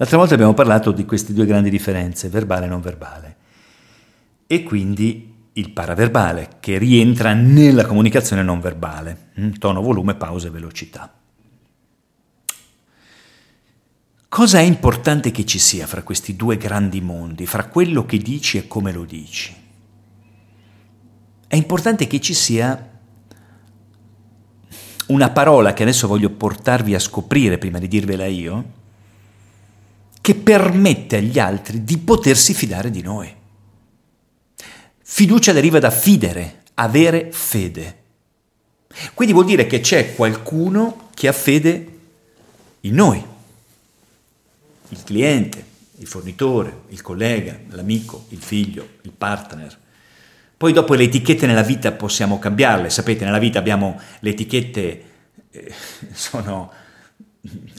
L'altra volta abbiamo parlato di queste due grandi differenze, verbale e non verbale, e quindi il paraverbale che rientra nella comunicazione non verbale, mm, tono, volume, pause, velocità. Cosa è importante che ci sia fra questi due grandi mondi, fra quello che dici e come lo dici? È importante che ci sia una parola che adesso voglio portarvi a scoprire prima di dirvela io, che permette agli altri di potersi fidare di noi. Fiducia deriva da fidere, avere fede. Quindi vuol dire che c'è qualcuno che ha fede in noi il cliente, il fornitore, il collega, l'amico, il figlio, il partner. Poi dopo le etichette nella vita possiamo cambiarle, sapete, nella vita abbiamo le etichette, eh, sono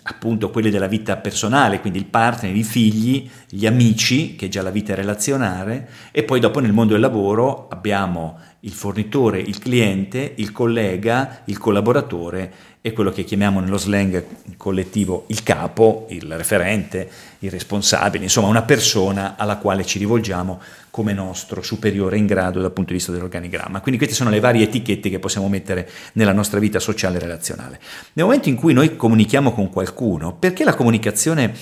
appunto quelle della vita personale, quindi il partner, i figli, gli amici, che già la vita è relazionare, e poi dopo nel mondo del lavoro abbiamo il fornitore, il cliente, il collega, il collaboratore e quello che chiamiamo nello slang collettivo il capo, il referente, il responsabile, insomma una persona alla quale ci rivolgiamo come nostro superiore in grado dal punto di vista dell'organigramma. Quindi queste sono le varie etichette che possiamo mettere nella nostra vita sociale e relazionale. Nel momento in cui noi comunichiamo con qualcuno, perché la comunicazione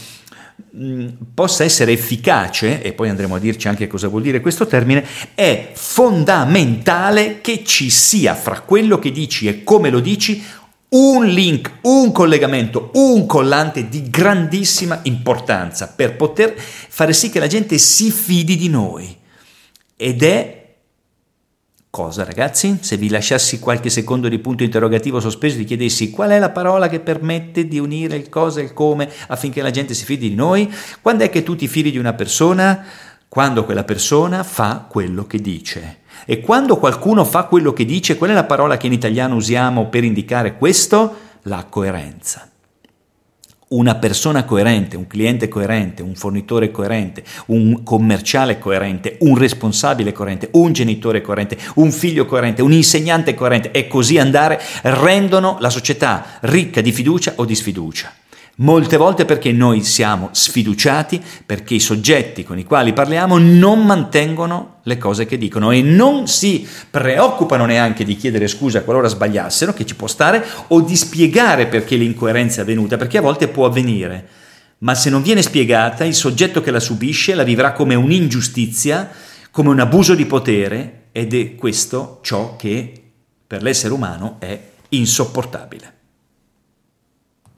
possa essere efficace, e poi andremo a dirci anche cosa vuol dire questo termine, è fondamentale che ci sia fra quello che dici e come lo dici un link, un collegamento, un collante di grandissima importanza per poter fare sì che la gente si fidi di noi. Ed è cosa, ragazzi? Se vi lasciassi qualche secondo di punto interrogativo sospeso e vi chiedessi qual è la parola che permette di unire il cosa e il come affinché la gente si fidi di noi, quando è che tu ti fidi di una persona? Quando quella persona fa quello che dice. E quando qualcuno fa quello che dice, qual è la parola che in italiano usiamo per indicare questo? La coerenza una persona coerente, un cliente coerente, un fornitore coerente, un commerciale coerente, un responsabile coerente, un genitore coerente, un figlio coerente, un insegnante coerente e così andare rendono la società ricca di fiducia o di sfiducia. Molte volte perché noi siamo sfiduciati, perché i soggetti con i quali parliamo non mantengono le cose che dicono e non si preoccupano neanche di chiedere scusa qualora sbagliassero, che ci può stare, o di spiegare perché l'incoerenza è avvenuta, perché a volte può avvenire. Ma se non viene spiegata, il soggetto che la subisce la vivrà come un'ingiustizia, come un abuso di potere ed è questo ciò che per l'essere umano è insopportabile.